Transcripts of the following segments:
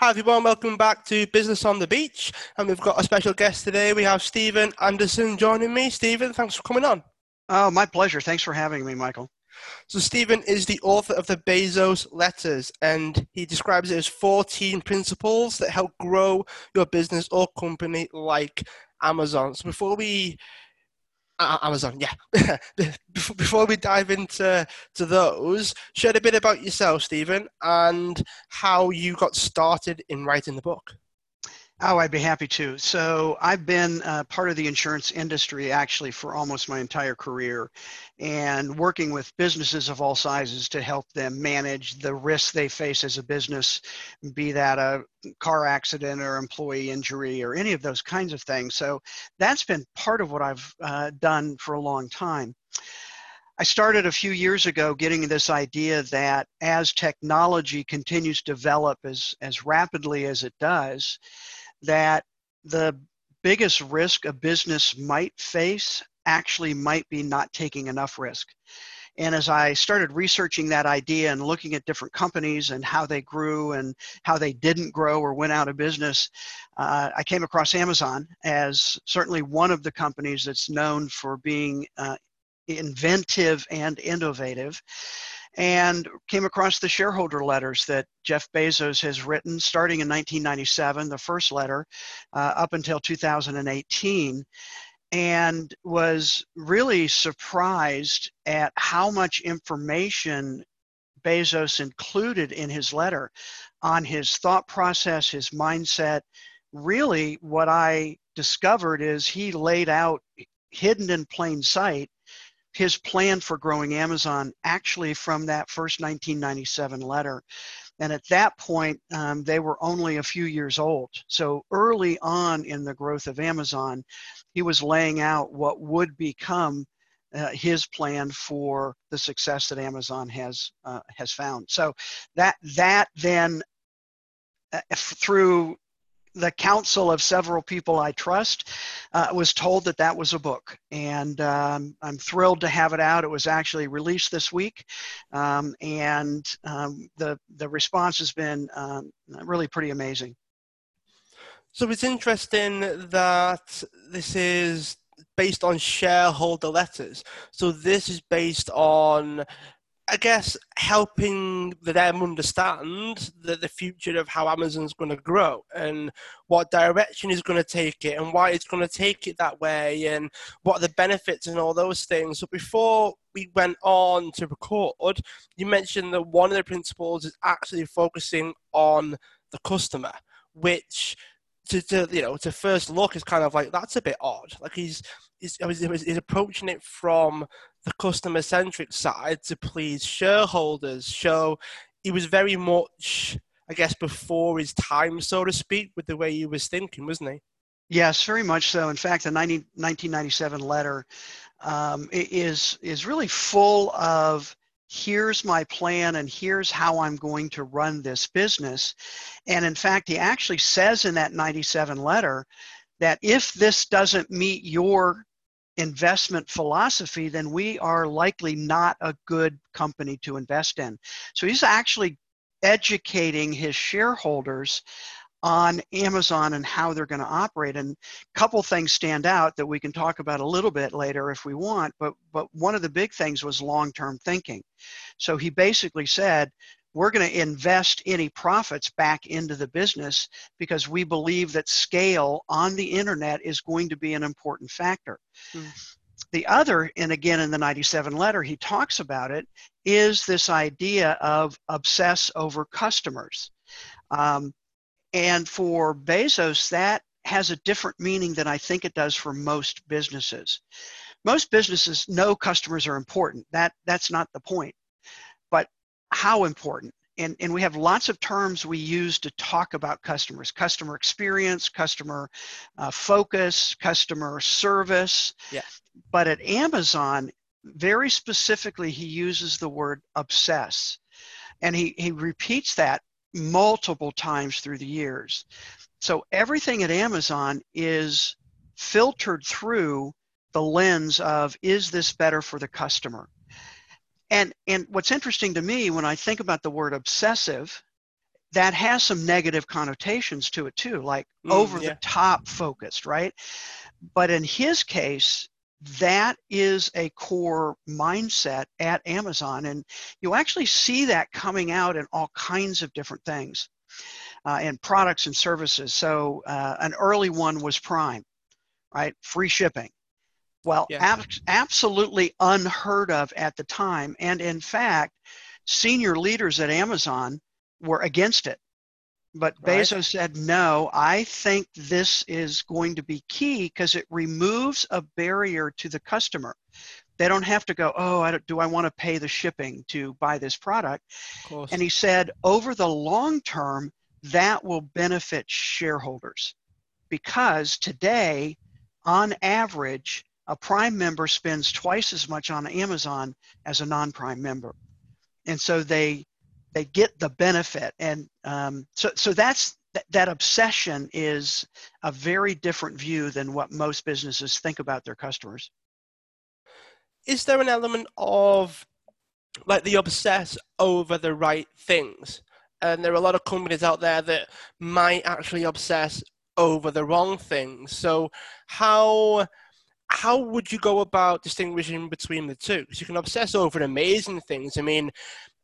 Hi everyone, welcome back to Business on the Beach. And we've got a special guest today. We have Stephen Anderson joining me. Stephen, thanks for coming on. Oh, my pleasure. Thanks for having me, Michael. So, Stephen is the author of the Bezos Letters, and he describes it as 14 principles that help grow your business or company like Amazon. So, before we Amazon, yeah. Before we dive into to those, share a bit about yourself, Stephen, and how you got started in writing the book. Oh, I'd be happy to. So I've been uh, part of the insurance industry actually for almost my entire career and working with businesses of all sizes to help them manage the risks they face as a business, be that a car accident or employee injury or any of those kinds of things. So that's been part of what I've uh, done for a long time. I started a few years ago getting this idea that as technology continues to develop as, as rapidly as it does, that the biggest risk a business might face actually might be not taking enough risk. And as I started researching that idea and looking at different companies and how they grew and how they didn't grow or went out of business, uh, I came across Amazon as certainly one of the companies that's known for being uh, inventive and innovative and came across the shareholder letters that Jeff Bezos has written starting in 1997, the first letter, uh, up until 2018, and was really surprised at how much information Bezos included in his letter on his thought process, his mindset. Really, what I discovered is he laid out hidden in plain sight his plan for growing Amazon actually from that first 1997 letter. And at that point, um, they were only a few years old. So early on in the growth of Amazon, he was laying out what would become uh, his plan for the success that Amazon has uh, has found. So that that then uh, through the counsel of several people I trust, uh, was told that that was a book. And um, I'm thrilled to have it out. It was actually released this week. Um, and um, the, the response has been um, really pretty amazing. So it's interesting that this is based on shareholder letters. So this is based on I guess helping them understand the, the future of how Amazon's going to grow and what direction is going to take it and why it's going to take it that way and what the benefits and all those things. So before we went on to record, you mentioned that one of the principles is actually focusing on the customer, which to, to you know to first look is kind of like that's a bit odd. Like he's he's, he's approaching it from the customer centric side to please shareholders. So he was very much, I guess, before his time, so to speak, with the way he was thinking, wasn't he? Yes, very much so. In fact, the 90, 1997 letter um, is is really full of here's my plan and here's how I'm going to run this business. And in fact, he actually says in that 97 letter that if this doesn't meet your investment philosophy, then we are likely not a good company to invest in. So he's actually educating his shareholders on Amazon and how they're going to operate. And a couple things stand out that we can talk about a little bit later if we want. But but one of the big things was long-term thinking. So he basically said, we're going to invest any profits back into the business because we believe that scale on the internet is going to be an important factor. Mm. The other, and again in the 97 letter, he talks about it, is this idea of obsess over customers. Um, and for Bezos, that has a different meaning than I think it does for most businesses. Most businesses know customers are important. That that's not the point. How important? And, and we have lots of terms we use to talk about customers customer experience, customer uh, focus, customer service. Yeah. But at Amazon, very specifically, he uses the word obsess. And he, he repeats that multiple times through the years. So everything at Amazon is filtered through the lens of is this better for the customer? And and what's interesting to me when I think about the word obsessive that has some negative connotations to it too, like mm, over yeah. the top focused, right? But in his case, that is a core mindset at Amazon. And you actually see that coming out in all kinds of different things uh, and products and services. So uh, an early one was Prime, right? Free shipping. Well, yeah. ab- absolutely unheard of at the time. And in fact, senior leaders at Amazon were against it. But right. Bezos said, no, I think this is going to be key because it removes a barrier to the customer. They don't have to go, oh, I do I want to pay the shipping to buy this product? And he said, over the long term, that will benefit shareholders because today, on average, a Prime member spends twice as much on Amazon as a non Prime member. And so they they get the benefit. And um, so so that's that obsession is a very different view than what most businesses think about their customers. Is there an element of like the obsess over the right things? And there are a lot of companies out there that might actually obsess over the wrong things. So how how would you go about distinguishing between the two? Because you can obsess over amazing things. I mean,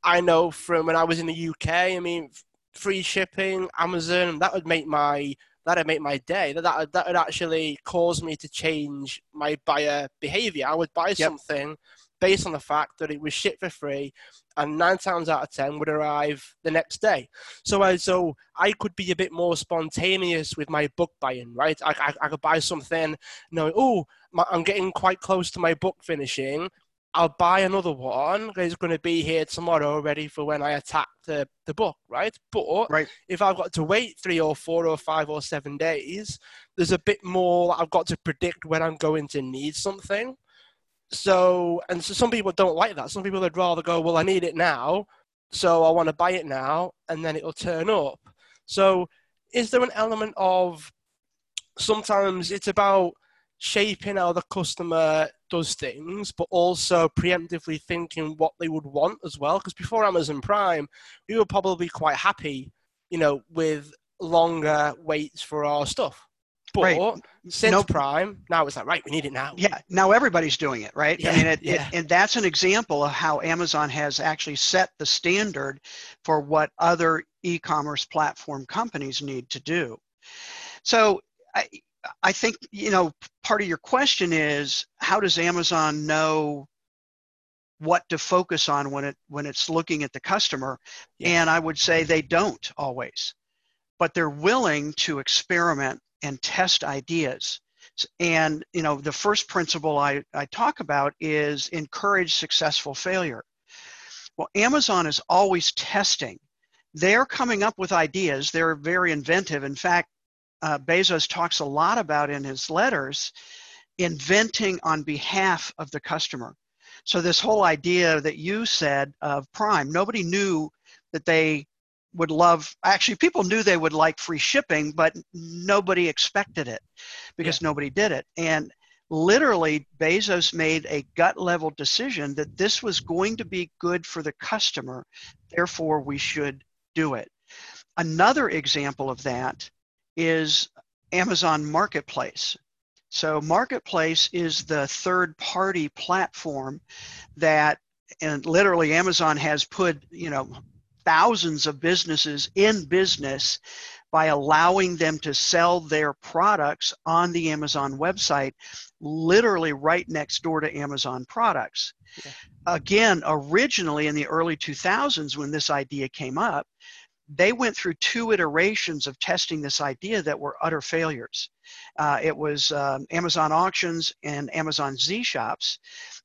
I know from when I was in the UK. I mean, free shipping, Amazon, that would make my that would make my day. That that that would actually cause me to change my buyer behavior. I would buy yep. something based on the fact that it was shipped for free, and nine times out of ten would arrive the next day. So I so I could be a bit more spontaneous with my book buying, right? I I, I could buy something, knowing oh I'm getting quite close to my book finishing. I'll buy another one. It's going to be here tomorrow, ready for when I attack the, the book, right? But right. if I've got to wait three or four or five or seven days, there's a bit more I've got to predict when I'm going to need something. So, and so some people don't like that. Some people would rather go, well, I need it now, so I want to buy it now, and then it'll turn up. So, is there an element of sometimes it's about shaping how the customer does things, but also preemptively thinking what they would want as well. Because before Amazon Prime, we were probably quite happy, you know, with longer waits for our stuff. But right. since nope. Prime, now it's like, right, we need it now. Yeah, now everybody's doing it, right? Yeah, I mean, it, yeah. it, and that's an example of how Amazon has actually set the standard for what other e-commerce platform companies need to do. So, I, I think you know part of your question is how does Amazon know what to focus on when it when it's looking at the customer yeah. and I would say they don't always but they're willing to experiment and test ideas. And you know the first principle I, I talk about is encourage successful failure. Well Amazon is always testing. They're coming up with ideas. They're very inventive. In fact uh, Bezos talks a lot about in his letters, inventing on behalf of the customer. So this whole idea that you said of Prime, nobody knew that they would love actually people knew they would like free shipping but nobody expected it because yeah. nobody did it and literally bezos made a gut level decision that this was going to be good for the customer therefore we should do it another example of that is Amazon Marketplace. So Marketplace is the third party platform that and literally Amazon has put, you know, thousands of businesses in business by allowing them to sell their products on the Amazon website, literally right next door to Amazon products. Yeah. Again, originally in the early 2000s, when this idea came up, they went through two iterations of testing this idea that were utter failures. Uh, it was um, Amazon auctions and Amazon zShops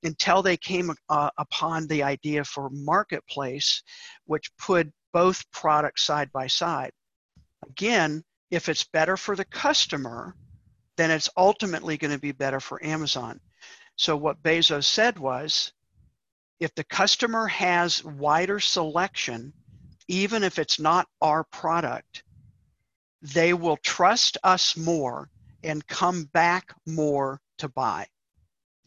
until they came uh, upon the idea for marketplace, which put both products side by side. Again, if it's better for the customer, then it's ultimately going to be better for Amazon. So what Bezos said was, if the customer has wider selection, even if it's not our product, they will trust us more and come back more to buy.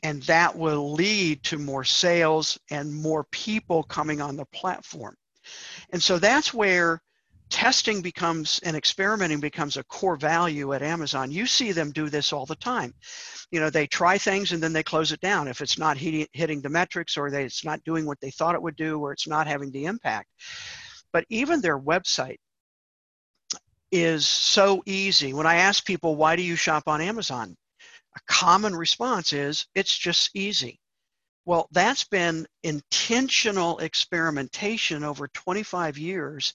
And that will lead to more sales and more people coming on the platform. And so that's where testing becomes and experimenting becomes a core value at Amazon. You see them do this all the time. You know, they try things and then they close it down if it's not hitting, the metrics or they, it's not doing what they thought it would do or it's not having the impact. But even their website is so easy. When I ask people, why do you shop on Amazon? A common response is, it's just easy. Well, that's been intentional experimentation over 25 years,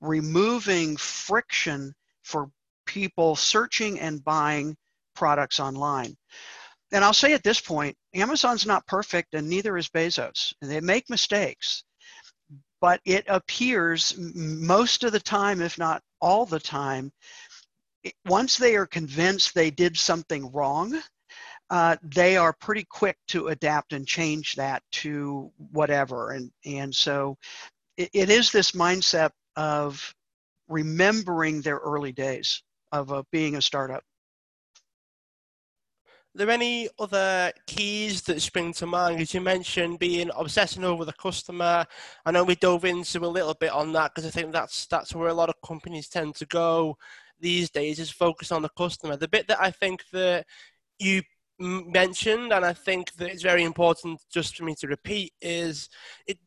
removing friction for people searching and buying products online. And I'll say at this point, Amazon's not perfect and neither is Bezos. They make mistakes. But it appears most of the time, if not all the time, once they are convinced they did something wrong, uh, they are pretty quick to adapt and change that to whatever. And, and so it, it is this mindset of remembering their early days of uh, being a startup. Are there any other keys that spring to mind? As you mentioned, being obsessing over the customer. I know we dove into a little bit on that because I think that's that's where a lot of companies tend to go these days is focus on the customer. The bit that I think that you mentioned, and I think that it's very important just for me to repeat, is it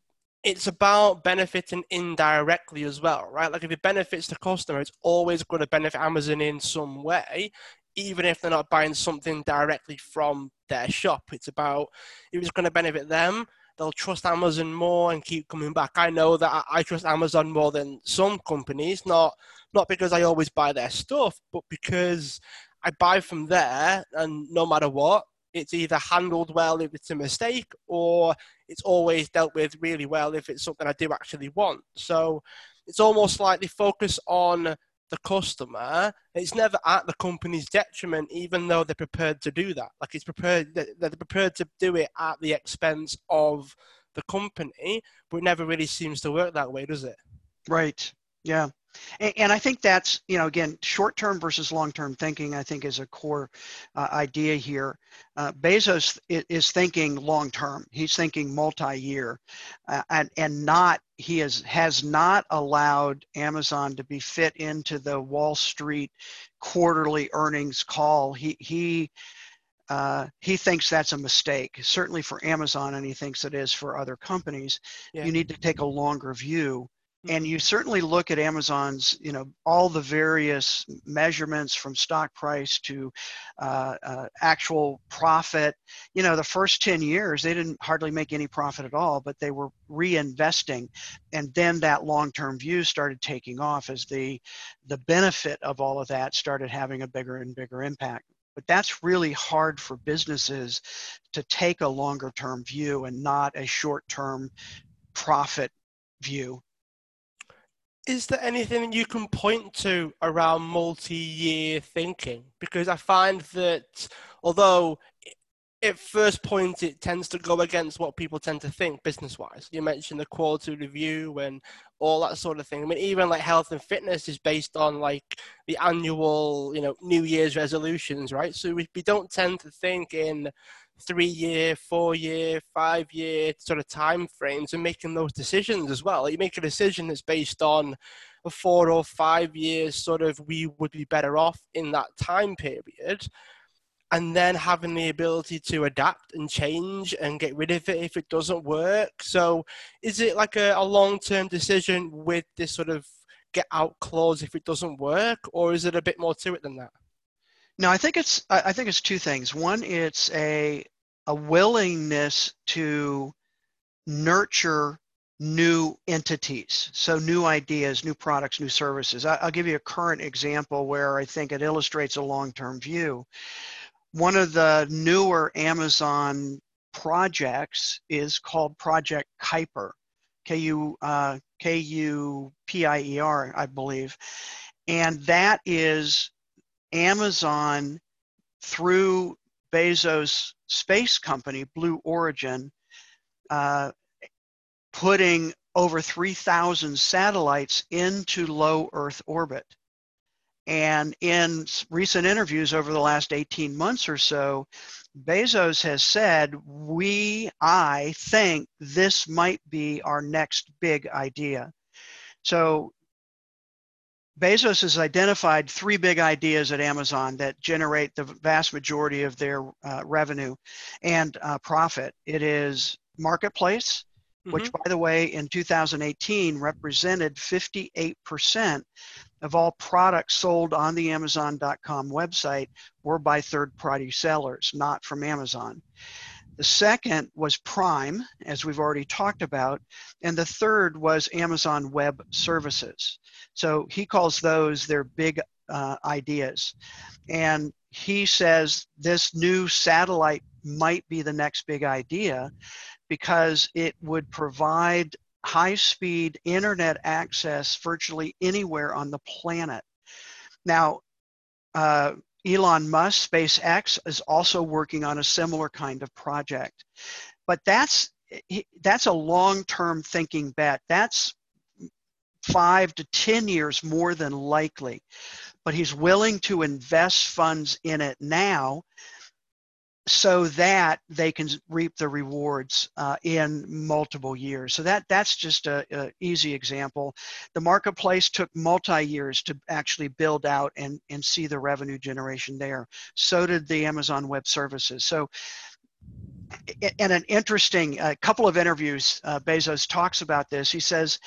it's about benefiting indirectly as well, right? Like if it benefits the customer, it's always going to benefit Amazon in some way, even if they're not buying something directly from their shop. It's about if it's going to benefit them, they'll trust Amazon more and keep coming back. I know that I trust Amazon more than some companies, not not because I always buy their stuff, but because I buy from there, and no matter what, it's either handled well if it's a mistake, or it's always dealt with really well if it's something I do actually want. So it's almost like they focus on the customer. It's never at the company's detriment, even though they're prepared to do that. Like it's prepared, they're prepared to do it at the expense of the company, but it never really seems to work that way, does it? Right. Yeah. And, and I think that's, you know, again, short term versus long term thinking, I think is a core uh, idea here. Uh, Bezos is thinking long term, he's thinking multi year, uh, and, and not, he has, has not allowed Amazon to be fit into the Wall Street quarterly earnings call. He, he, uh, he thinks that's a mistake, certainly for Amazon, and he thinks it is for other companies. Yeah. You need to take a longer view and you certainly look at amazon's you know all the various measurements from stock price to uh, uh, actual profit. You know the first 10 years they didn't hardly make any profit at all but they were reinvesting. And then that long-term view started taking off as the the benefit of all of that started having a bigger and bigger impact. But that's really hard for businesses to take a longer term view and not a short term profit view is there anything you can point to around multi-year thinking? Because I find that although at first point it tends to go against what people tend to think business-wise. You mentioned the quality review and all that sort of thing. I mean, even like health and fitness is based on like the annual, you know, New Year's resolutions, right? So we, we don't tend to think in three year, four year, five year sort of time frames and making those decisions as well. You make a decision that's based on a four or five years sort of we would be better off in that time period. And then having the ability to adapt and change and get rid of it if it doesn't work. So, is it like a, a long term decision with this sort of get out clause if it doesn't work, or is it a bit more to it than that? No, I think it's I think it's two things. One, it's a a willingness to nurture new entities, so new ideas, new products, new services. I, will give you a current example where I think it illustrates a long-term view. One of the newer Amazon projects is called Project Kuiper, K-U, uh, K-U-P-I-E-R, I believe. And that is Amazon, through Bezos' space company, Blue Origin, uh, putting over 3,000 satellites into low Earth orbit. And in recent interviews over the last 18 months or so, Bezos has said, We, I think this might be our next big idea. So Bezos has identified three big ideas at Amazon that generate the vast majority of their uh, revenue and uh, profit. It is marketplace, mm-hmm. which, by the way, in 2018 represented 58% of all products sold on the Amazon.com website were by third party sellers, not from Amazon. The second was Prime, as we've already talked about. And the third was Amazon Web Services. So he calls those their big uh, ideas. And he says this new satellite might be the next big idea because it would provide high speed internet access virtually anywhere on the planet. Now, uh, Elon Musk, SpaceX, is also working on a similar kind of project. But that's that's a long-term thinking bet. That's five to 10 years more than likely. But he's willing to invest funds in it now so that they can reap the rewards uh, in multiple years. So that that's just a, a, easy example. The marketplace took multi years to actually build out and and see the revenue generation there. So did the Amazon Web Services. So. In an interesting couple of interviews, uh, Bezos talks about this. He says,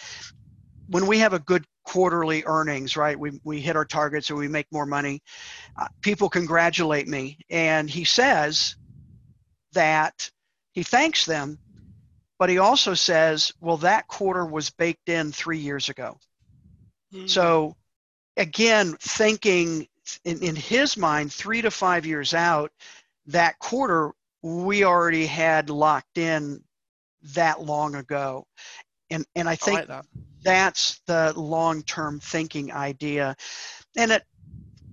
when we have a good quarterly earnings, right? We, we hit our targets or we make more money. Uh, people congratulate me. And he says that he thanks them, but he also says, well, that quarter was baked in three years ago. Mm-hmm. So again, thinking in, in his mind, three to five years out, that quarter we already had locked in that long ago. And, and I think I like that's the long-term thinking idea. And it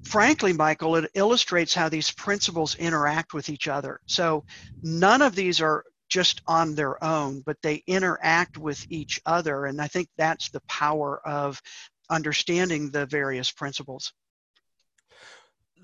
frankly michael it illustrates how these principles interact with each other. So none of these are just on their own but they interact with each other. And i think that's the power of understanding the various principles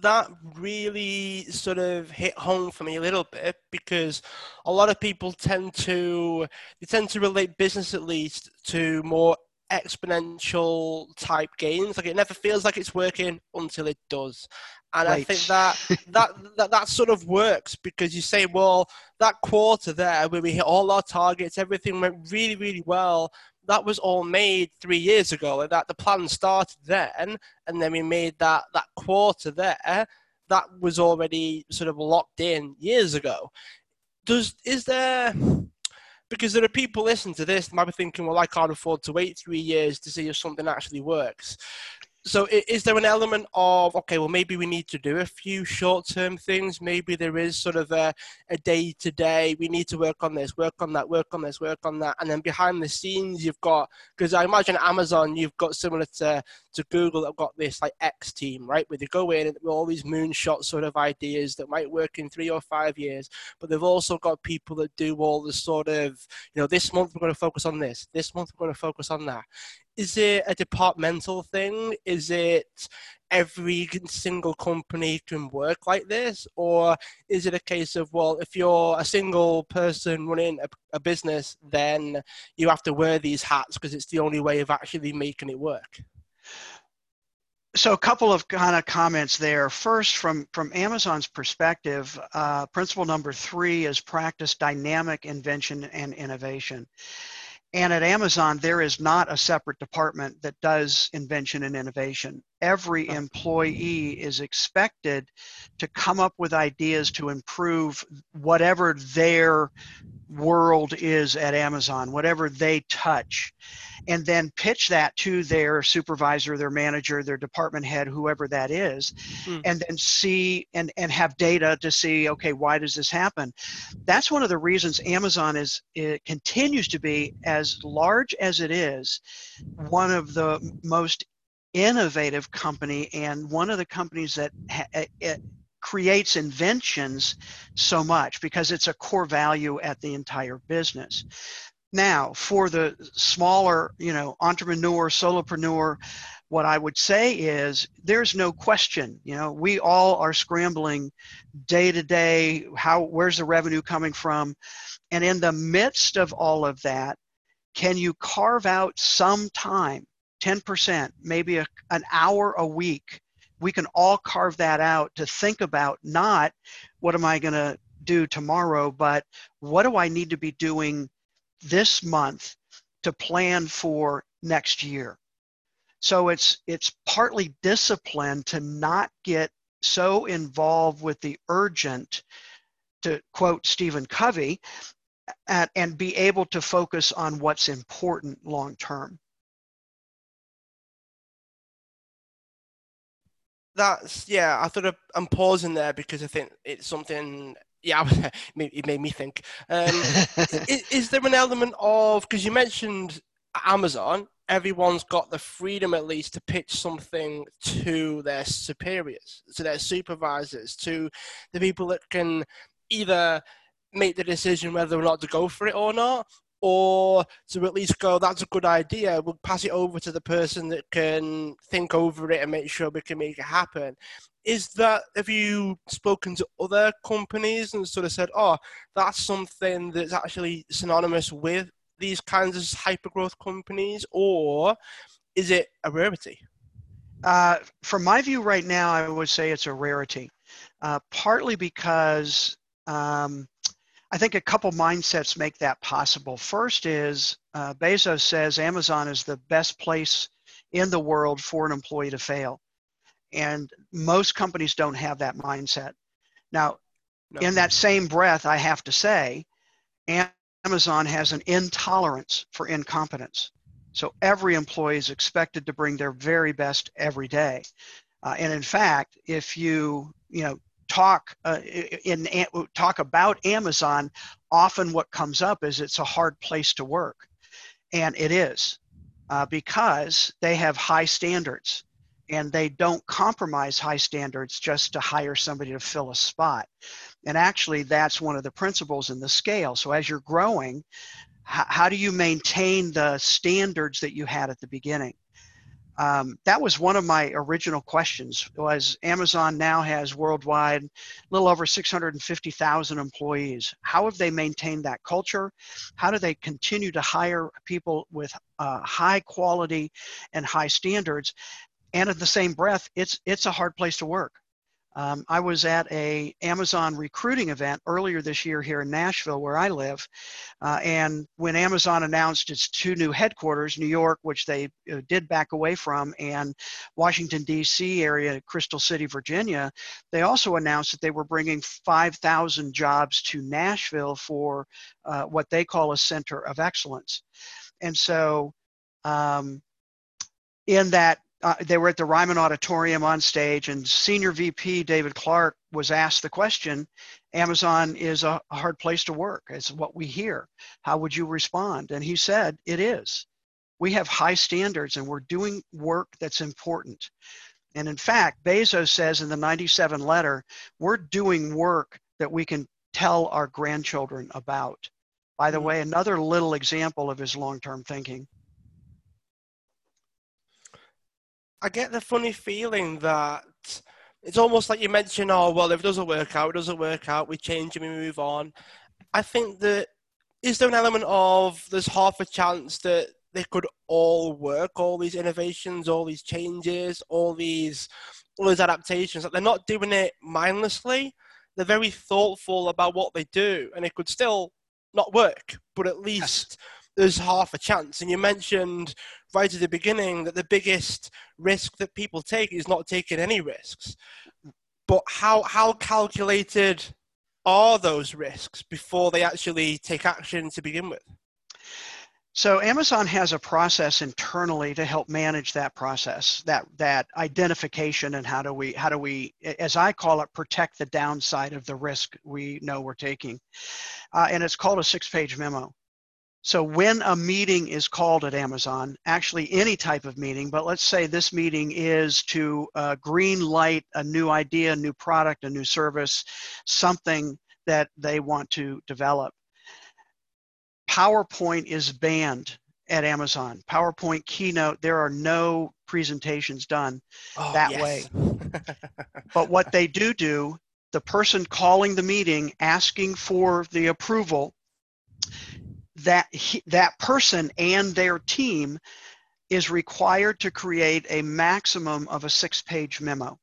that really sort of hit home for me a little bit because a lot of people tend to they tend to relate business at least to more exponential type gains. Like it never feels like it's working until it does. And right. I think that, that that that sort of works because you say, well, that quarter there where we hit all our targets, everything went really, really well. That was all made three years ago, and that the plan started then, and then we made that that quarter there. That was already sort of locked in years ago. Does is there because there are people listening to this might be thinking, well, I can't afford to wait three years to see if something actually works so is there an element of okay well maybe we need to do a few short-term things. Maybe there is sort of a, a day-to-day we need to work on this work on that work on this work on that. And then behind the scenes you've got because i imagine amazon you've got similar to, to google that have got this like x team right? Where they go in with all these moonshot sort of ideas that might work in three or five years. But they've also got people that do all the sort of you know this month we're going to focus on this this month we're going to focus on that is it a departmental thing? Is it every single company can work like this? Or is it a case of, well, if you're a single person running a, a business, then you have to wear these hats because it's the only way of actually making it work? so a couple of kind of comments there first from from amazon's perspective uh, principle number three is practice dynamic invention and innovation and at Amazon, there is not a separate department that does invention and innovation. Every employee is expected to come up with ideas to improve whatever their world is at Amazon, whatever they touch, and then pitch that to their supervisor, their manager, their department head, whoever that is, mm. and then see and, and have data to see, okay, why does this happen? That's one of the reasons Amazon is it continues to be as large as it is, one of the most innovative company and one of the companies that ha- creates inventions so much because it's a core value at the entire business. Now, for the smaller, you know, entrepreneur, solopreneur, what I would say is there's no question, you know, we all are scrambling day to day, how where's the revenue coming from? And in the midst of all of that, can you carve out some time 10%, maybe a, an hour a week, we can all carve that out to think about not what am I going to do tomorrow, but what do I need to be doing this month to plan for next year? So it's it's partly discipline to not get so involved with the urgent, to quote Stephen Covey, and, and be able to focus on what's important long term. That's yeah. I thought I'm pausing there because I think it's something. Yeah, it made me think. Um, is, is there an element of because you mentioned Amazon everyone's got the freedom at least to pitch something to their superiors, to their supervisors, to the people that can either make the decision whether or not to go for it or not, or to at least go, that's a good idea. We'll pass it over to the person that can think over it and make sure we can make it happen. Is that, have you spoken to other companies and sort of said, oh, that's something that's actually synonymous with these kinds of hyper growth companies, or is it a rarity? Uh, from my view right now, I would say it's a rarity, uh, partly because um, I think a couple mindsets make that possible. First is uh, Bezos says Amazon is the best place in the world for an employee to fail. And most companies don't have that mindset. Now, no. in that same breath, I have to say, Amazon has an intolerance for incompetence. So every employee is expected to bring their very best every day. Uh, and in fact, if you you know talk uh, in, talk about Amazon, often what comes up is it's a hard place to work, and it is uh, because they have high standards and they don't compromise high standards just to hire somebody to fill a spot. And actually, that's one of the principles in the scale. So as you're growing, h- how do you maintain the standards that you had at the beginning? Um, that was one of my original questions was amazon now has worldwide a little over 650000 employees. How have they maintained that culture? How do they continue to hire people with uh, high quality and high standards? And at the same breath, it's it's a hard place to work. Um, I was at a Amazon recruiting event earlier this year here in Nashville, where I live, uh, and when Amazon announced its two new headquarters, New York, which they uh, did back away from, and Washington D.C. area, Crystal City, Virginia, they also announced that they were bringing 5,000 jobs to Nashville for uh, what they call a center of excellence, and so. Um, in that uh, they were at the Ryman Auditorium on stage, and Senior VP David Clark was asked the question Amazon is a hard place to work, is what we hear. How would you respond? And he said, It is. We have high standards and we're doing work that's important. And in fact, Bezos says in the 97 letter, we're doing work that we can tell our grandchildren about. By the mm-hmm. way, another little example of his long term thinking. I get the funny feeling that it's almost like you mentioned, oh, well, if it doesn't work out, it doesn't work out, we change and we move on. I think that is there an element of there's half a chance that they could all work, all these innovations, all these changes, all these all these adaptations, that they're not doing it mindlessly. They're very thoughtful about what they do, and it could still not work, but at least yes there's half a chance. And you mentioned right at the beginning that the biggest risk that people take is not taking any risks. But how how calculated are those risks before they actually take action to begin with? So Amazon has a process internally to help manage that process, that that identification, and how do we how do we, as I call it, protect the downside of the risk we know we're taking, uh, and it's called a six-page memo. So when a meeting is called at Amazon, actually any type of meeting, but let's say this meeting is to uh, green light a new idea, a new product, a new service, something that they want to develop. PowerPoint is banned at Amazon. PowerPoint keynote, there are no presentations done oh, that yes. way. but what they do do, the person calling the meeting asking for the approval that he, that person and their team is required to create a maximum of a six page memo.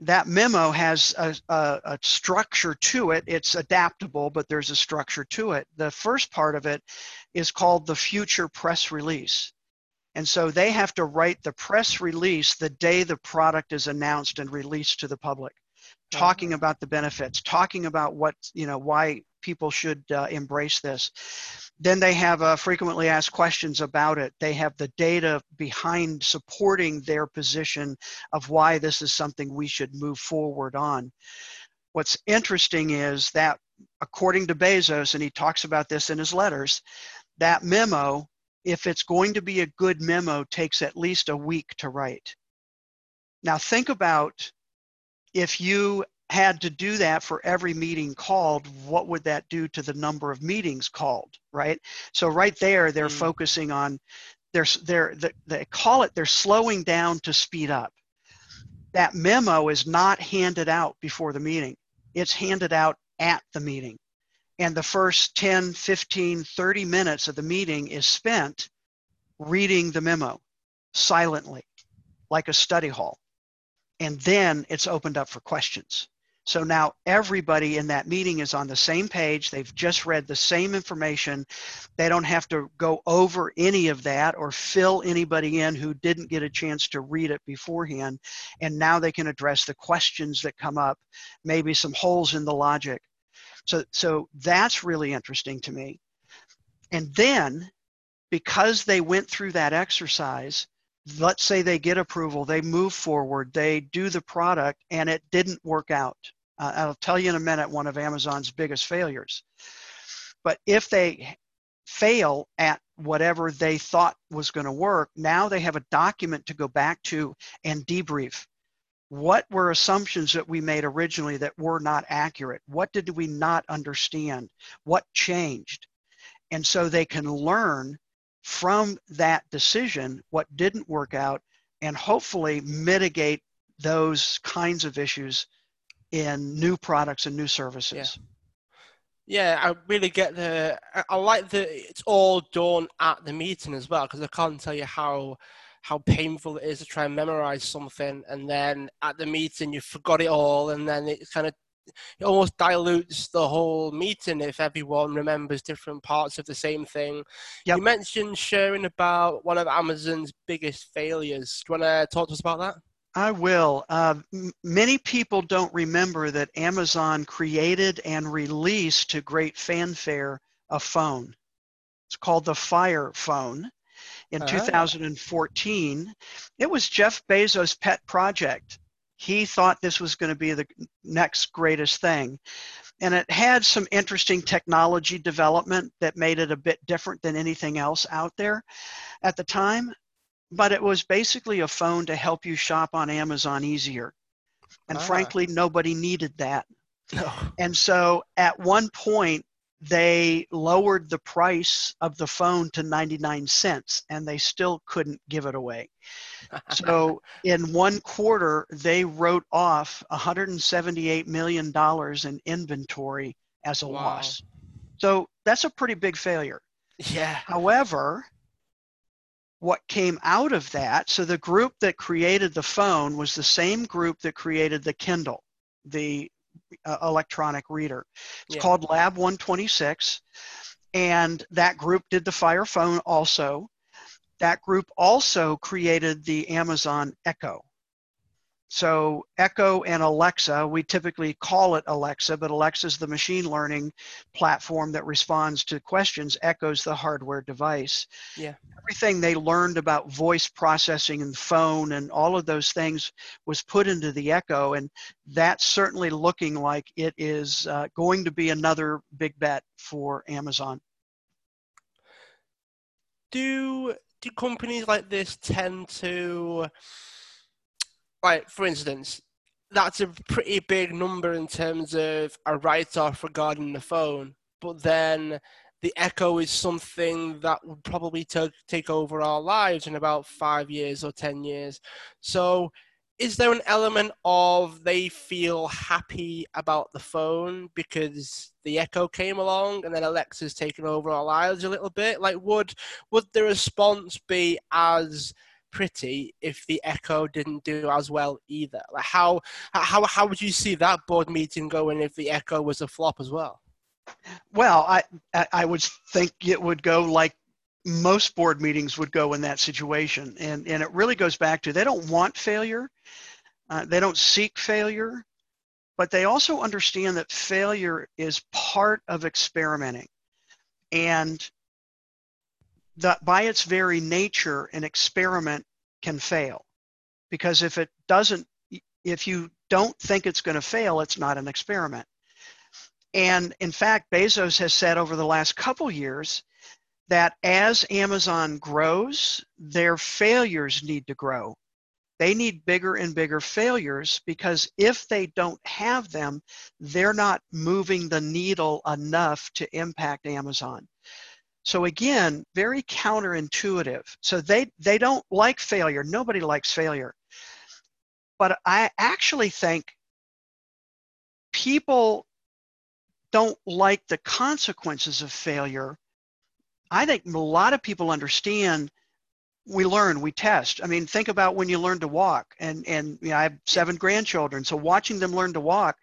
That memo has a, a, a, structure to it. It's adaptable, but there's a structure to it. The first part of it is called the future press release. And so they have to write the press release the day the product is announced and released to the public, talking about the benefits, talking about what, you know, why people should uh, embrace this. Then they have uh, frequently asked questions about it. They have the data behind supporting their position of why this is something we should move forward on. What's interesting is that, according to Bezos, and he talks about this in his letters, that memo, if it's going to be a good memo, takes at least a week to write. Now, think about if you had to do that for every meeting called, what would that do to the number of meetings called, right? So right there, they're mm. focusing on, they're, they're, they call it, they're slowing down to speed up. That memo is not handed out before the meeting. It's handed out at the meeting. And the first 10, 15, 30 minutes of the meeting is spent reading the memo silently, like a study hall. And then it's opened up for questions. So now everybody in that meeting is on the same page. They've just read the same information. They don't have to go over any of that or fill anybody in who didn't get a chance to read it beforehand. And now they can address the questions that come up, maybe some holes in the logic. So, so that's really interesting to me. And then because they went through that exercise, let's say they get approval, they move forward, they do the product, and it didn't work out. Uh, I'll tell you in a minute one of Amazon's biggest failures. But if they fail at whatever they thought was going to work, now they have a document to go back to and debrief. What were assumptions that we made originally that were not accurate? What did we not understand? What changed? And so they can learn from that decision what didn't work out and hopefully mitigate those kinds of issues in new products and new services. Yeah. Yeah, I really get the. I like that it's all done at the meeting as well because I can't tell you how how painful it is to try and memorize something and then at the meeting you forgot it all and then it kind of it almost dilutes the whole meeting if everyone remembers different parts of the same thing. Yep. You mentioned sharing about one of Amazon's biggest failures. Do you want to talk to us about that? I will. Uh, many people don't remember that Amazon created and released to great fanfare a phone. It's called the Fire Phone. In 2014, it was Jeff Bezos' pet project he thought this was going to be the next greatest thing. And it had some interesting technology development that made it a bit different than anything else out there at the time. But it was basically a phone to help you shop on Amazon easier. And ah. frankly, nobody needed that. No. And so at one point, they lowered the price of the phone to 99 cents and they still couldn't give it away. so in one quarter, they wrote off $178 million in inventory as a wow. loss. So that's a pretty big failure. Yeah. However, what came out of that, so the group that created the phone was the same group that created the Kindle, the uh, electronic reader. It's yeah. called Lab 126, and that group did the Fire Phone also. That group also created the Amazon Echo. So Echo and Alexa, we typically call it Alexa, but Alexa is the machine learning platform that responds to questions. Echo's the hardware device. Yeah. Everything they learned about voice processing and phone and all of those things was put into the Echo, and that's certainly looking like it is uh, going to be another big bet for Amazon. Do do companies like this tend to like for instance, that's a pretty big number in terms of a write-off regarding the phone. But then the Echo is something that would probably t- take over our lives in about five years or ten years. So, is there an element of they feel happy about the phone because the Echo came along and then Alexa's taken over our lives a little bit? Like, would would the response be as pretty if the Echo didn't do as well either? Like, how how how would you see that board meeting going if the Echo was a flop as well? Well, I I would think it would go like most board meetings would go in that situation. And, and it really goes back to they don't want failure, uh, they don't seek failure, but they also understand that failure is part of experimenting. And that by its very nature, an experiment can fail. Because if it doesn't, if you don't think it's going to fail, it's not an experiment. And in fact, Bezos has said over the last couple years that as Amazon grows, their failures need to grow. They need bigger and bigger failures because if they don't have them, they're not moving the needle enough to impact Amazon. So again, very counterintuitive. So they, they don't like failure. Nobody likes failure. But I actually think people don't like the consequences of failure I think a lot of people understand we learn, we test. I mean, think about when you learn to walk and, and you know, I have seven grandchildren. So watching them learn to walk,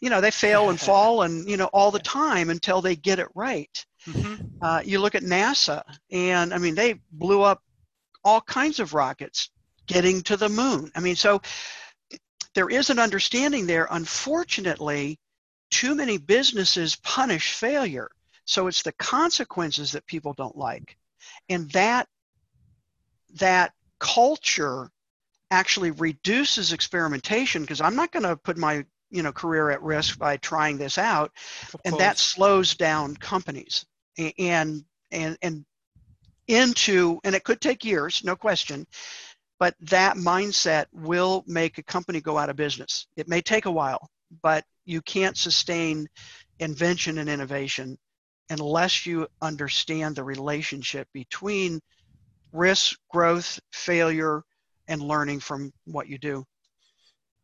you know, they fail and fall and, you know, all the time until they get it right. Mm-hmm. Uh, you look at NASA and I mean, they blew up all kinds of rockets getting to the moon. I mean, so there is an understanding there. Unfortunately, too many businesses punish failure. So it's the consequences that people don't like. And that that culture actually reduces experimentation because I'm not going to put my you know career at risk by trying this out and that slows down companies and and and into and it could take years no question but that mindset will make a company go out of business it may take a while but you can't sustain invention and innovation unless you understand the relationship between risk, growth, failure, and learning from what you do.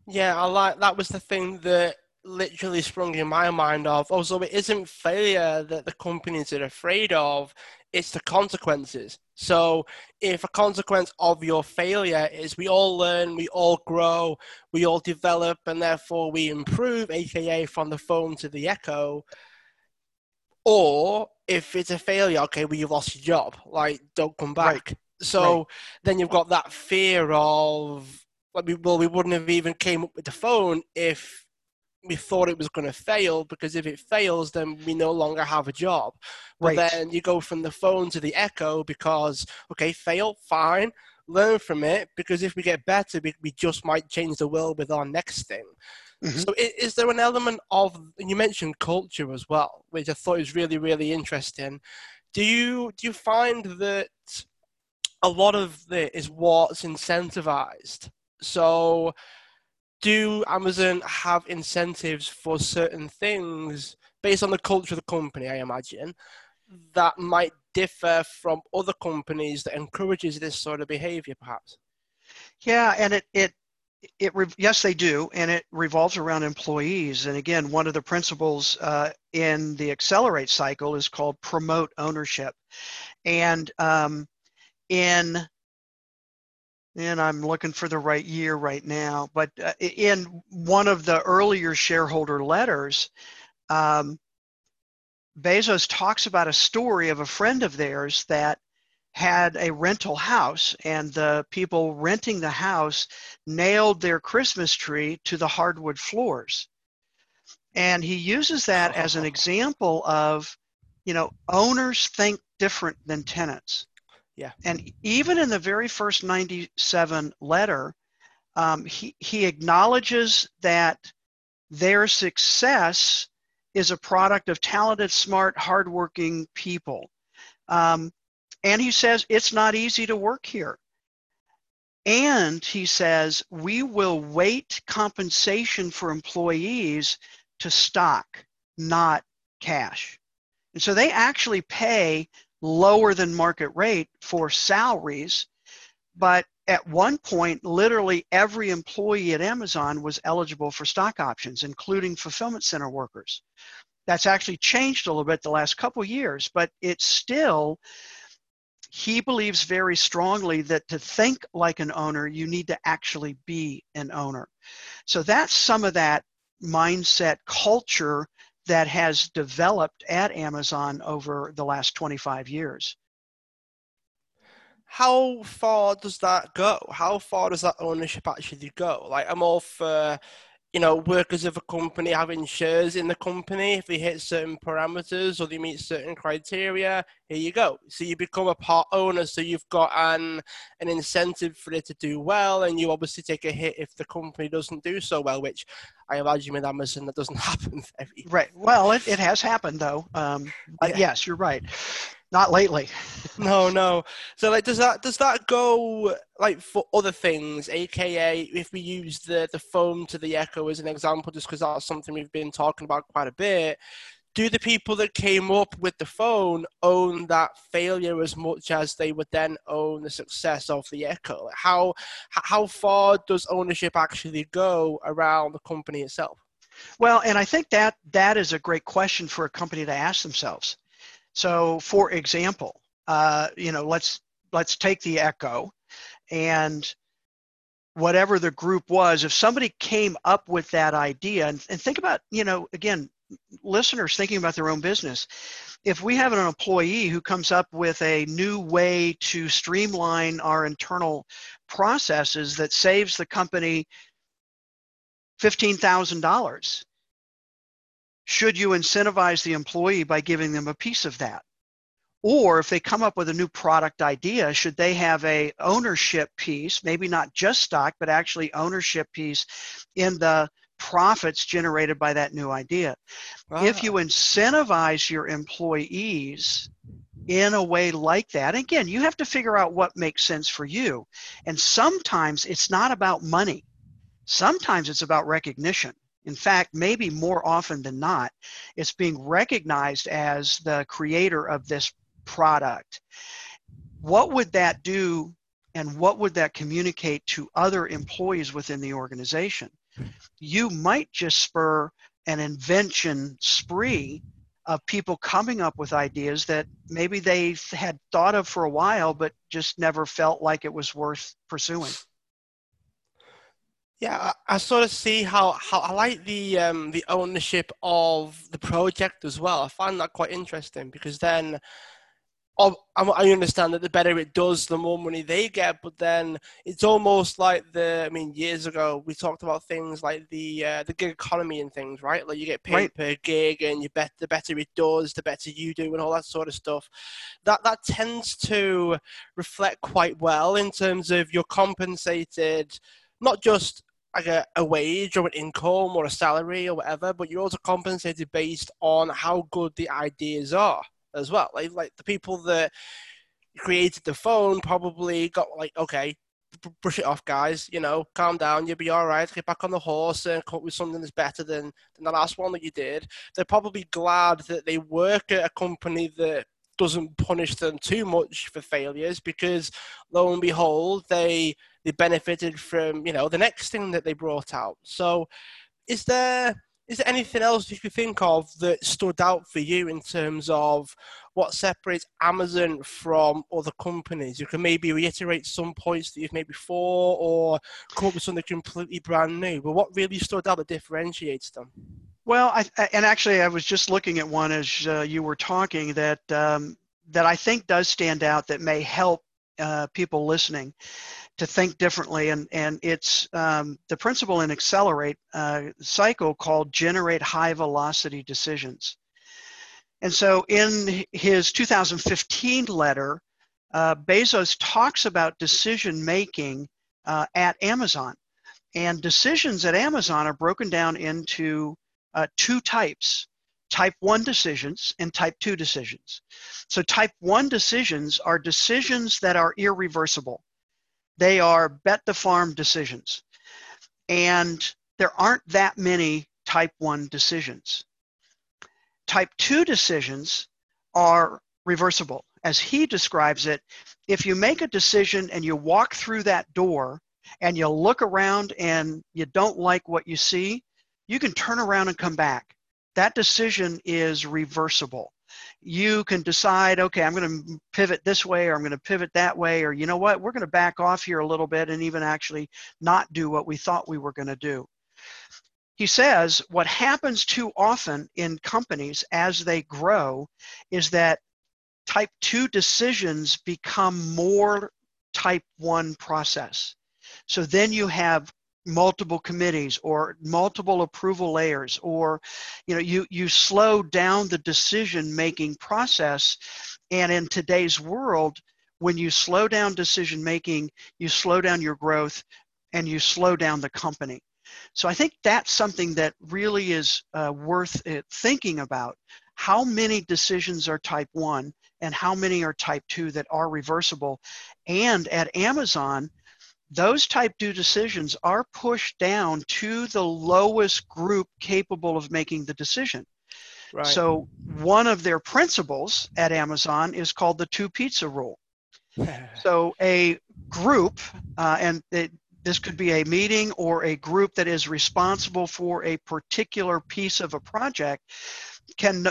Yeah, I like that was the thing that literally sprung in my mind of oh so it isn't failure that the companies are afraid of it's the consequences so if a consequence of your failure is we all learn we all grow we all develop and therefore we improve aka from the phone to the echo or if it's a failure, okay, well, you've lost your job. Like, don't come back. Right. So right. then you've got that fear of, well, we wouldn't have even came up with the phone if we thought it was going to fail because if it fails, then we no longer have a job. But right. then you go from the phone to the Echo because, okay, fail, fine, learn from it because if we get better, we, we just might change the world with our next thing. Mm-hmm. So, is, is, there an element of you mentioned culture as well, which I thought was really, really interesting. Do you do you find that a lot of it is what's incentivized? So, do Amazon have incentives for certain things based on the culture of the company? I imagine that might differ from other companies that encourages this sort of behavior, perhaps. Yeah, and it it it yes they do and it revolves around employees and again one of the principles uh, in the accelerate cycle is called promote ownership and um, in and i'm looking for the right year right now but uh, in one of the earlier shareholder letters um, bezos talks about a story of a friend of theirs that had a rental house and the people renting the house nailed their Christmas tree to the hardwood floors. And he uses that as an example of, you know, owners think different than tenants. Yeah. And even in the very first 97 letter, um, he, he acknowledges that their success is a product of talented, smart, hardworking people. Um, and he says it's not easy to work here. And he says we will weight compensation for employees to stock, not cash. And so they actually pay lower than market rate for salaries, but at one point, literally every employee at Amazon was eligible for stock options, including fulfillment center workers. That's actually changed a little bit the last couple years, but it's still, he believes very strongly that to think like an owner, you need to actually be an owner. So that's some of that mindset culture that has developed at Amazon over the last 25 years how far does that go? How far does that ownership actually go? Like, I'm all for, you know, workers of a company having shares in the company if they hit certain parameters or they meet certain criteria. Here you go. So you become a part owner, so you've got an an incentive for it to do well, and you obviously take a hit if the company doesn't do so well, which I imagine with Amazon that doesn't happen very. Right. Well, it, it has happened though. Um, yeah. Yes, you're right. Not lately. no, no. So like, does that does that go like for other things? AKA, if we use the the phone to the Echo as an example, just because that's something we've been talking about quite a bit. Do the people that came up with the phone own that failure as much as they would then own the success of the Echo? How how far does ownership actually go around the company itself? Well, and I think that that is a great question for a company to ask themselves. So, for example, uh, you know, let's let's take the echo, and whatever the group was, if somebody came up with that idea, and, and think about, you know, again, listeners thinking about their own business. If we have an employee who comes up with a new way to streamline our internal processes that saves the company $15,000, should you incentivize the employee by giving them a piece of that? Or if they come up with a new product idea, should they have a ownership piece, maybe not just stock, but actually ownership piece in the profits generated by that new idea? If you incentivize your employees in a way like that, again, you have to figure out what makes sense for you. And sometimes it's not about money. Sometimes it's about recognition. In fact, maybe more often than not, it's being recognized as the creator of this product. What would that do and what would that communicate to other employees within the organization? You might just spur an invention spree of people coming up with ideas that maybe they had thought of for a while but just never felt like it was worth pursuing. Yeah, I, sort of see how, how I like the um, the ownership of the project as well. I find that quite interesting because then I understand that the better it does, the more money they get. But then it's almost like the. I mean, years ago we talked about things like the uh, the gig economy and things, right? Like you get paid right. per gig, and you bet the better it does, the better you do, and all that sort of stuff. That that tends to reflect quite well in terms of you're compensated not just like a, a wage or an income or a salary or whatever, but you're also compensated based on how good the ideas are as well. Like like the people that created the phone probably got like, okay, brush it off, guys. You know, calm down. You'll be all right. Get back on the horse and come up with something that's better than, than the last one that you did. They're probably glad that they work at a company that doesn't punish them too much for failures because lo and behold, they they benefited from you know the next thing that they brought out. So, is there is there anything else you could think of that stood out for you in terms of what separates Amazon from other companies? You can maybe reiterate some points that you've made before, or come up with something completely brand new. But what really stood out that differentiates them? Well, I, and actually, I was just looking at one as uh, you were talking that um, that I think does stand out that may help uh, people listening to think differently. And, and it's um, the principle in Accelerate uh, cycle called generate high velocity decisions. And so in his 2015 letter, uh, Bezos talks about decision making uh, at Amazon. And decisions at Amazon are broken down into uh, two types type 1 decisions and type 2 decisions. So, type 1 decisions are decisions that are irreversible. They are bet the farm decisions. And there aren't that many type 1 decisions. Type 2 decisions are reversible. as he describes it, if you make a decision and you walk through that door and you look around and you don't like what you see, you can turn around and come back. That decision is reversible. You can decide, okay, I'm going to pivot this way or I'm going to pivot that way, or you know what, we're going to back off here a little bit and even actually not do what we thought we were going to do. He says what happens too often in companies as they grow is that type 2 decisions become more type 1 process. So then you have multiple committees or multiple approval layers or you know you you slow down the decision making process. And in today's world when you slow down decision making you slow down your growth and you slow down the company. So i think that's something that really is uh, worth thinking about. How many decisions are type 1 and how many are type 2 that are reversible. And at Amazon, those type 2 decisions are pushed down to the lowest group capable of making the decision. Right. So, one of their principles at Amazon is called the two pizza rule. so, a group, uh, and it, this could be a meeting or a group that is responsible for a particular piece of a project, can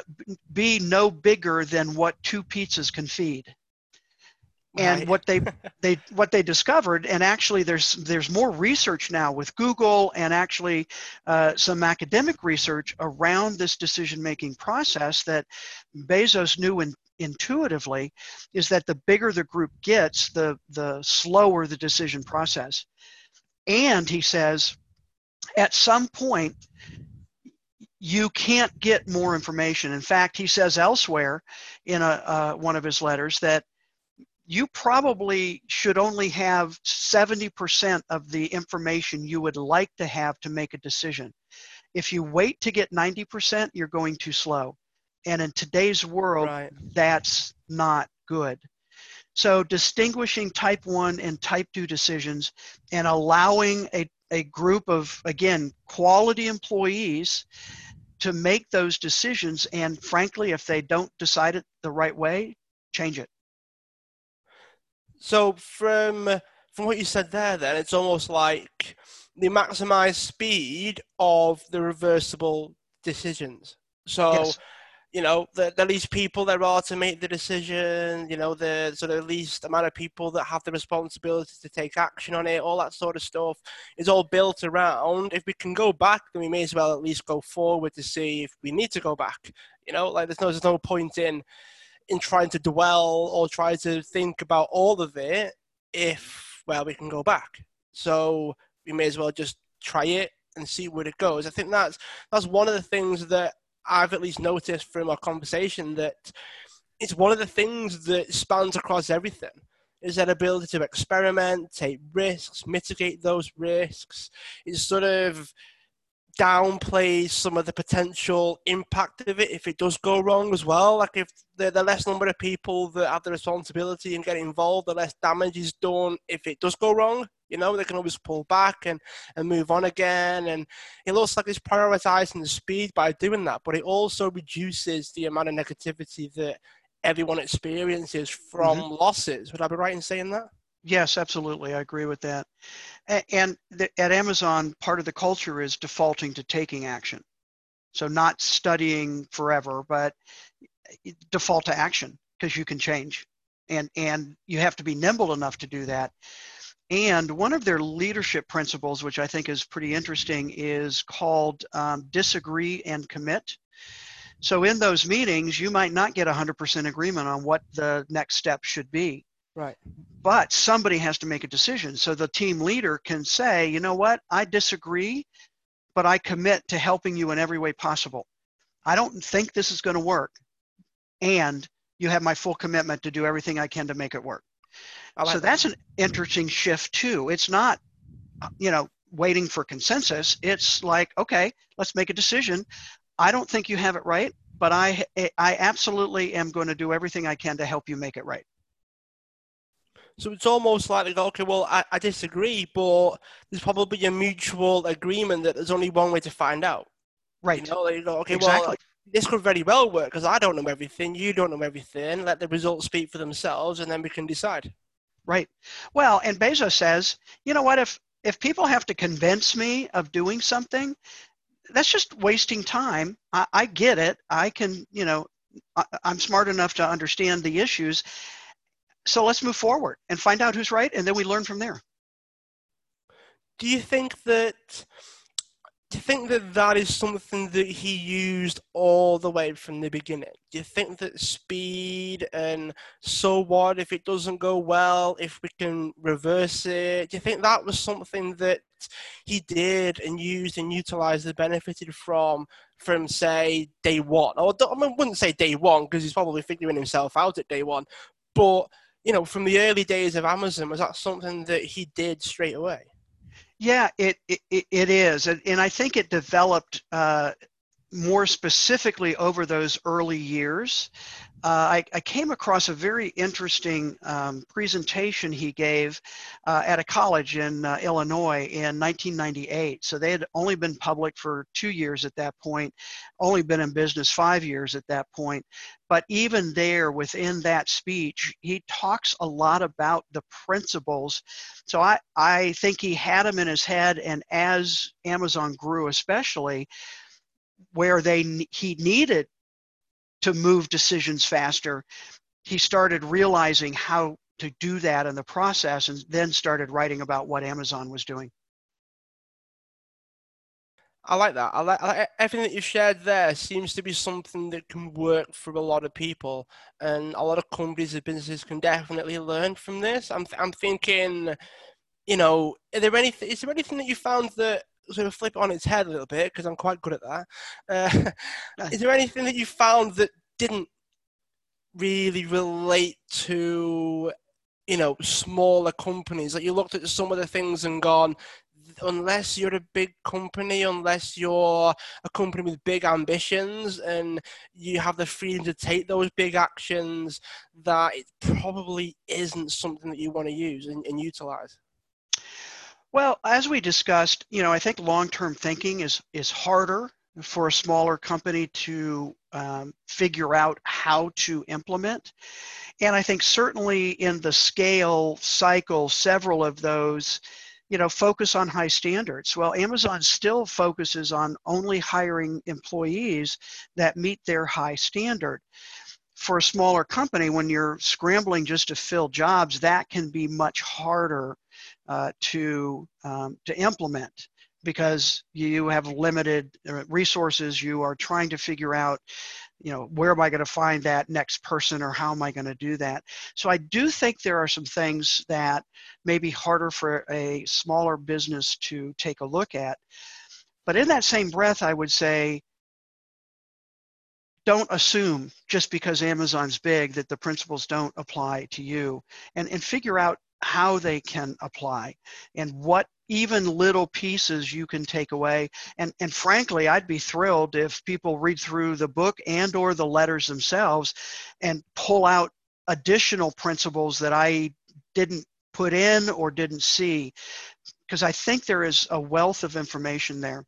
be no bigger than what two pizzas can feed. And right. what they they what they discovered, and actually there's there's more research now with Google and actually uh, some academic research around this decision making process that Bezos knew in, intuitively is that the bigger the group gets, the the slower the decision process. And he says, at some point, you can't get more information. In fact, he says elsewhere in a, uh, one of his letters that you probably should only have 70% of the information you would like to have to make a decision. If you wait to get 90%, you're going too slow. And in today's world, right. that's not good. So, distinguishing type 1 and type 2 decisions and allowing a, a group of, again, quality employees to make those decisions. And frankly, if they don't decide it the right way, change it. So from from what you said there, then it's almost like the maximized speed of the reversible decisions. So yes you know, the, the least people there are to make the decision, you know, the sort of least amount of people that have the responsibility to take action on it, all that sort of stuff is all built around. If we can go back, then we may as well at least go forward to see if we need to go back. You know, like there's no, there's no point in in trying to dwell or try to think about all of it if, well, we can go back. So we may as well just try it and see where it goes. I think that's that's one of the things that I've at least noticed from our conversation that it's one of the things that spans across everything is that ability to experiment, take risks, mitigate those risks. It's sort of downplays some of the potential impact of it if it does go wrong as well. Like if the, the less number of people that have the responsibility and get involved, the less damage is done if it does go wrong. You know, they can always pull back and, and move on again. And it looks like it's prioritizing the speed by doing that, but it also reduces the amount of negativity that everyone experiences from mm-hmm. losses. Would I be right in saying that? Yes, absolutely. I agree with that. And at Amazon, part of the culture is defaulting to taking action. So not studying forever, but default to action because you can change. And, and you have to be nimble enough to do that. And one of their leadership principles, which I think is pretty interesting, is called um, disagree and commit. So in those meetings, you might not get 100% agreement on what the next step should be. Right. But somebody has to make a decision. So the team leader can say, you know what, I disagree, but I commit to helping you in every way possible. I don't think this is going to work. And you have my full commitment to do everything I can to make it work. Like so that's an interesting shift too. It's not, you know, waiting for consensus. It's like, okay, let's make a decision. I don't think you have it right, but I I absolutely am going to do everything I can to help you make it right. So it's almost like, they go, okay, well, I, I disagree, but there's probably a mutual agreement that there's only one way to find out. Right. You know, like, okay, exactly. well, this could very well work because I don't know everything, you don't know everything. Let the results speak for themselves, and then we can decide. Right. Well, and Bezos says, you know what? If if people have to convince me of doing something, that's just wasting time. I, I get it. I can, you know, I, I'm smart enough to understand the issues. So let's move forward and find out who's right, and then we learn from there. Do you think that? Do you think that that is something that he used all the way from the beginning? Do you think that speed and so what if it doesn't go well, if we can reverse it? Do you think that was something that he did and used and utilized and benefited from from say day one? Or I wouldn't say day one because he's probably figuring himself out at day one, but you know, from the early days of Amazon, was that something that he did straight away? Yeah, it it, it is, and, and I think it developed uh, more specifically over those early years. Uh, I, I, came across a very interesting um, presentation he gave uh, at a college in uh, Illinois in 1998. So they had only been public for two years at that point, only been in business five years at that point. But even there, within that speech, he talks a lot about the principles. So I, I think he had them in his head, and as Amazon grew, especially, where they he needed to move decisions faster, he started realizing how to do that in the process and then started writing about what Amazon was doing. I like that. I like, I like, everything that you shared there seems to be something that can work for a lot of people, and a lot of companies and businesses can definitely learn from this. I'm I'm thinking, you know, are there anything? Is there anything that you found that sort of flip it on its head a little bit because I'm quite good at that. Uh, is there anything that you found that didn't really relate to, you know, smaller companies? Like you looked at some of the things and gone, unless you're a big company, unless you're a company with big ambitions and you have the freedom to take those big actions, that it probably isn't something that you want to use and, and utilize. Well, as we discussed, you know, I think long-term thinking is is harder for a smaller company to um, figure out how to implement. And I think certainly in the scale cycle, several of those, you know, focus on high standards. Well, Amazon still focuses on only hiring employees that meet their high standard. For a smaller company, when you're scrambling just to fill jobs, that can be much harder uh, to um, to implement because you have limited uh, resources. You are trying to figure out, you know, where am I going to find that next person or how am I going to do that? So I do think there are some things that may be harder for a smaller business to take a look at. But in that same breath, I would say, don't assume just because Amazon's big that the principles don't apply to you and, and figure out how they can apply and what even little pieces you can take away. And and frankly i'd be thrilled if people read through the book and or the letters themselves and pull out additional principles that i didn't put in or didn't see because i think there is a wealth of information there.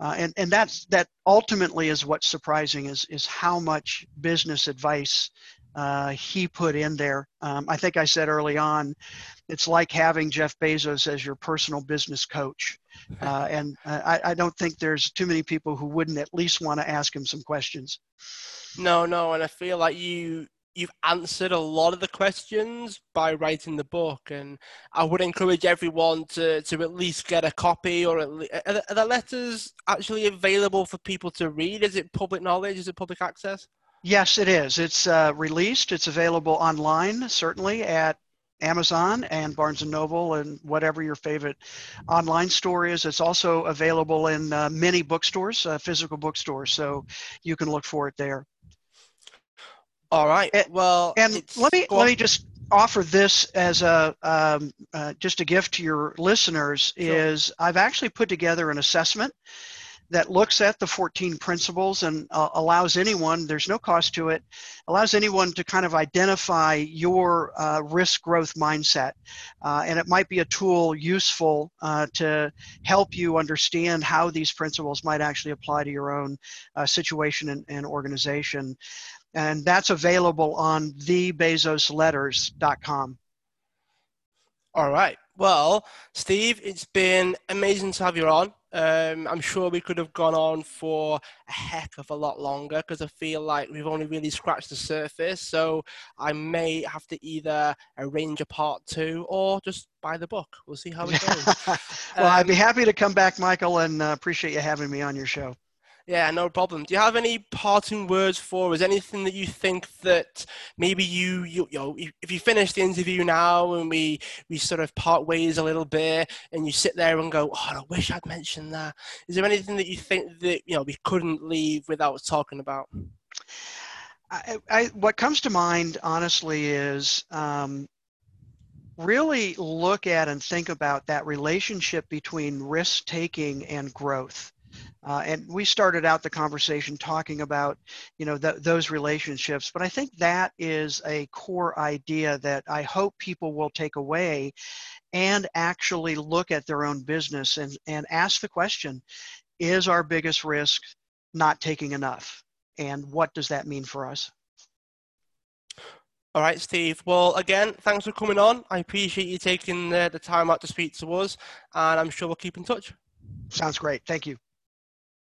Uh, and and that's that ultimately is what's surprising is is how much business advice uh, he put in there. Um, I think I said early on, it's like having Jeff Bezos as your personal business coach. Uh, and I, I, don't think there's too many people who wouldn't at least want to ask him some questions. No, no, and I feel like you you've answered a lot of the questions by writing the book, and I would encourage everyone to, to at least get a copy. Or least, are the letters actually available for people to read? Is it public knowledge? Is it public access? Yes, it is. It's uh, released. It's available online, certainly at Amazon and Barnes and Noble and whatever your favorite online store is. It's also available in uh, many bookstores, uh, physical bookstores, so you can look for it there. All right. Well, and let me let me just offer this as a um, uh, just a gift to your listeners. Sure. Is I've actually put together an assessment that looks at the 14 principles and uh, allows anyone, there's no cost to it, allows anyone to kind of identify your uh, risk growth mindset. Uh, and it might be a tool useful uh, to help you understand how these principles might actually apply to your own uh, situation and, and organization. And that's available on thebezosletters.com. All right. Well, Steve, it's been amazing to have you on. Um, I'm sure we could have gone on for a heck of a lot longer because I feel like we've only really scratched the surface. So I may have to either arrange a part two or just buy the book. We'll see how it goes. well, um, I'd be um, happy to come back, Michael, and uh, appreciate you having me on your show. Yeah, no problem. Do you have any parting words for us? Anything that you think that maybe you, you, you know, if you finish the interview now and we, we sort of part ways a little bit and you sit there and go, oh, I wish I'd mentioned that. Is there anything that you think that, you know, we couldn't leave without talking about? I, I what comes to mind, honestly, is um, really look at and think about that relationship between risk taking and growth. Uh, and we started out the conversation talking about, you know, th- those relationships. But I think that is a core idea that I hope people will take away and actually look at their own business and, and ask the question, is our biggest risk not taking enough? And what does that mean for us? All right, Steve. Well, again, thanks for coming on. I appreciate you taking the, the time out to speak to us, and I'm sure we'll keep in touch. Sounds great. Thank you.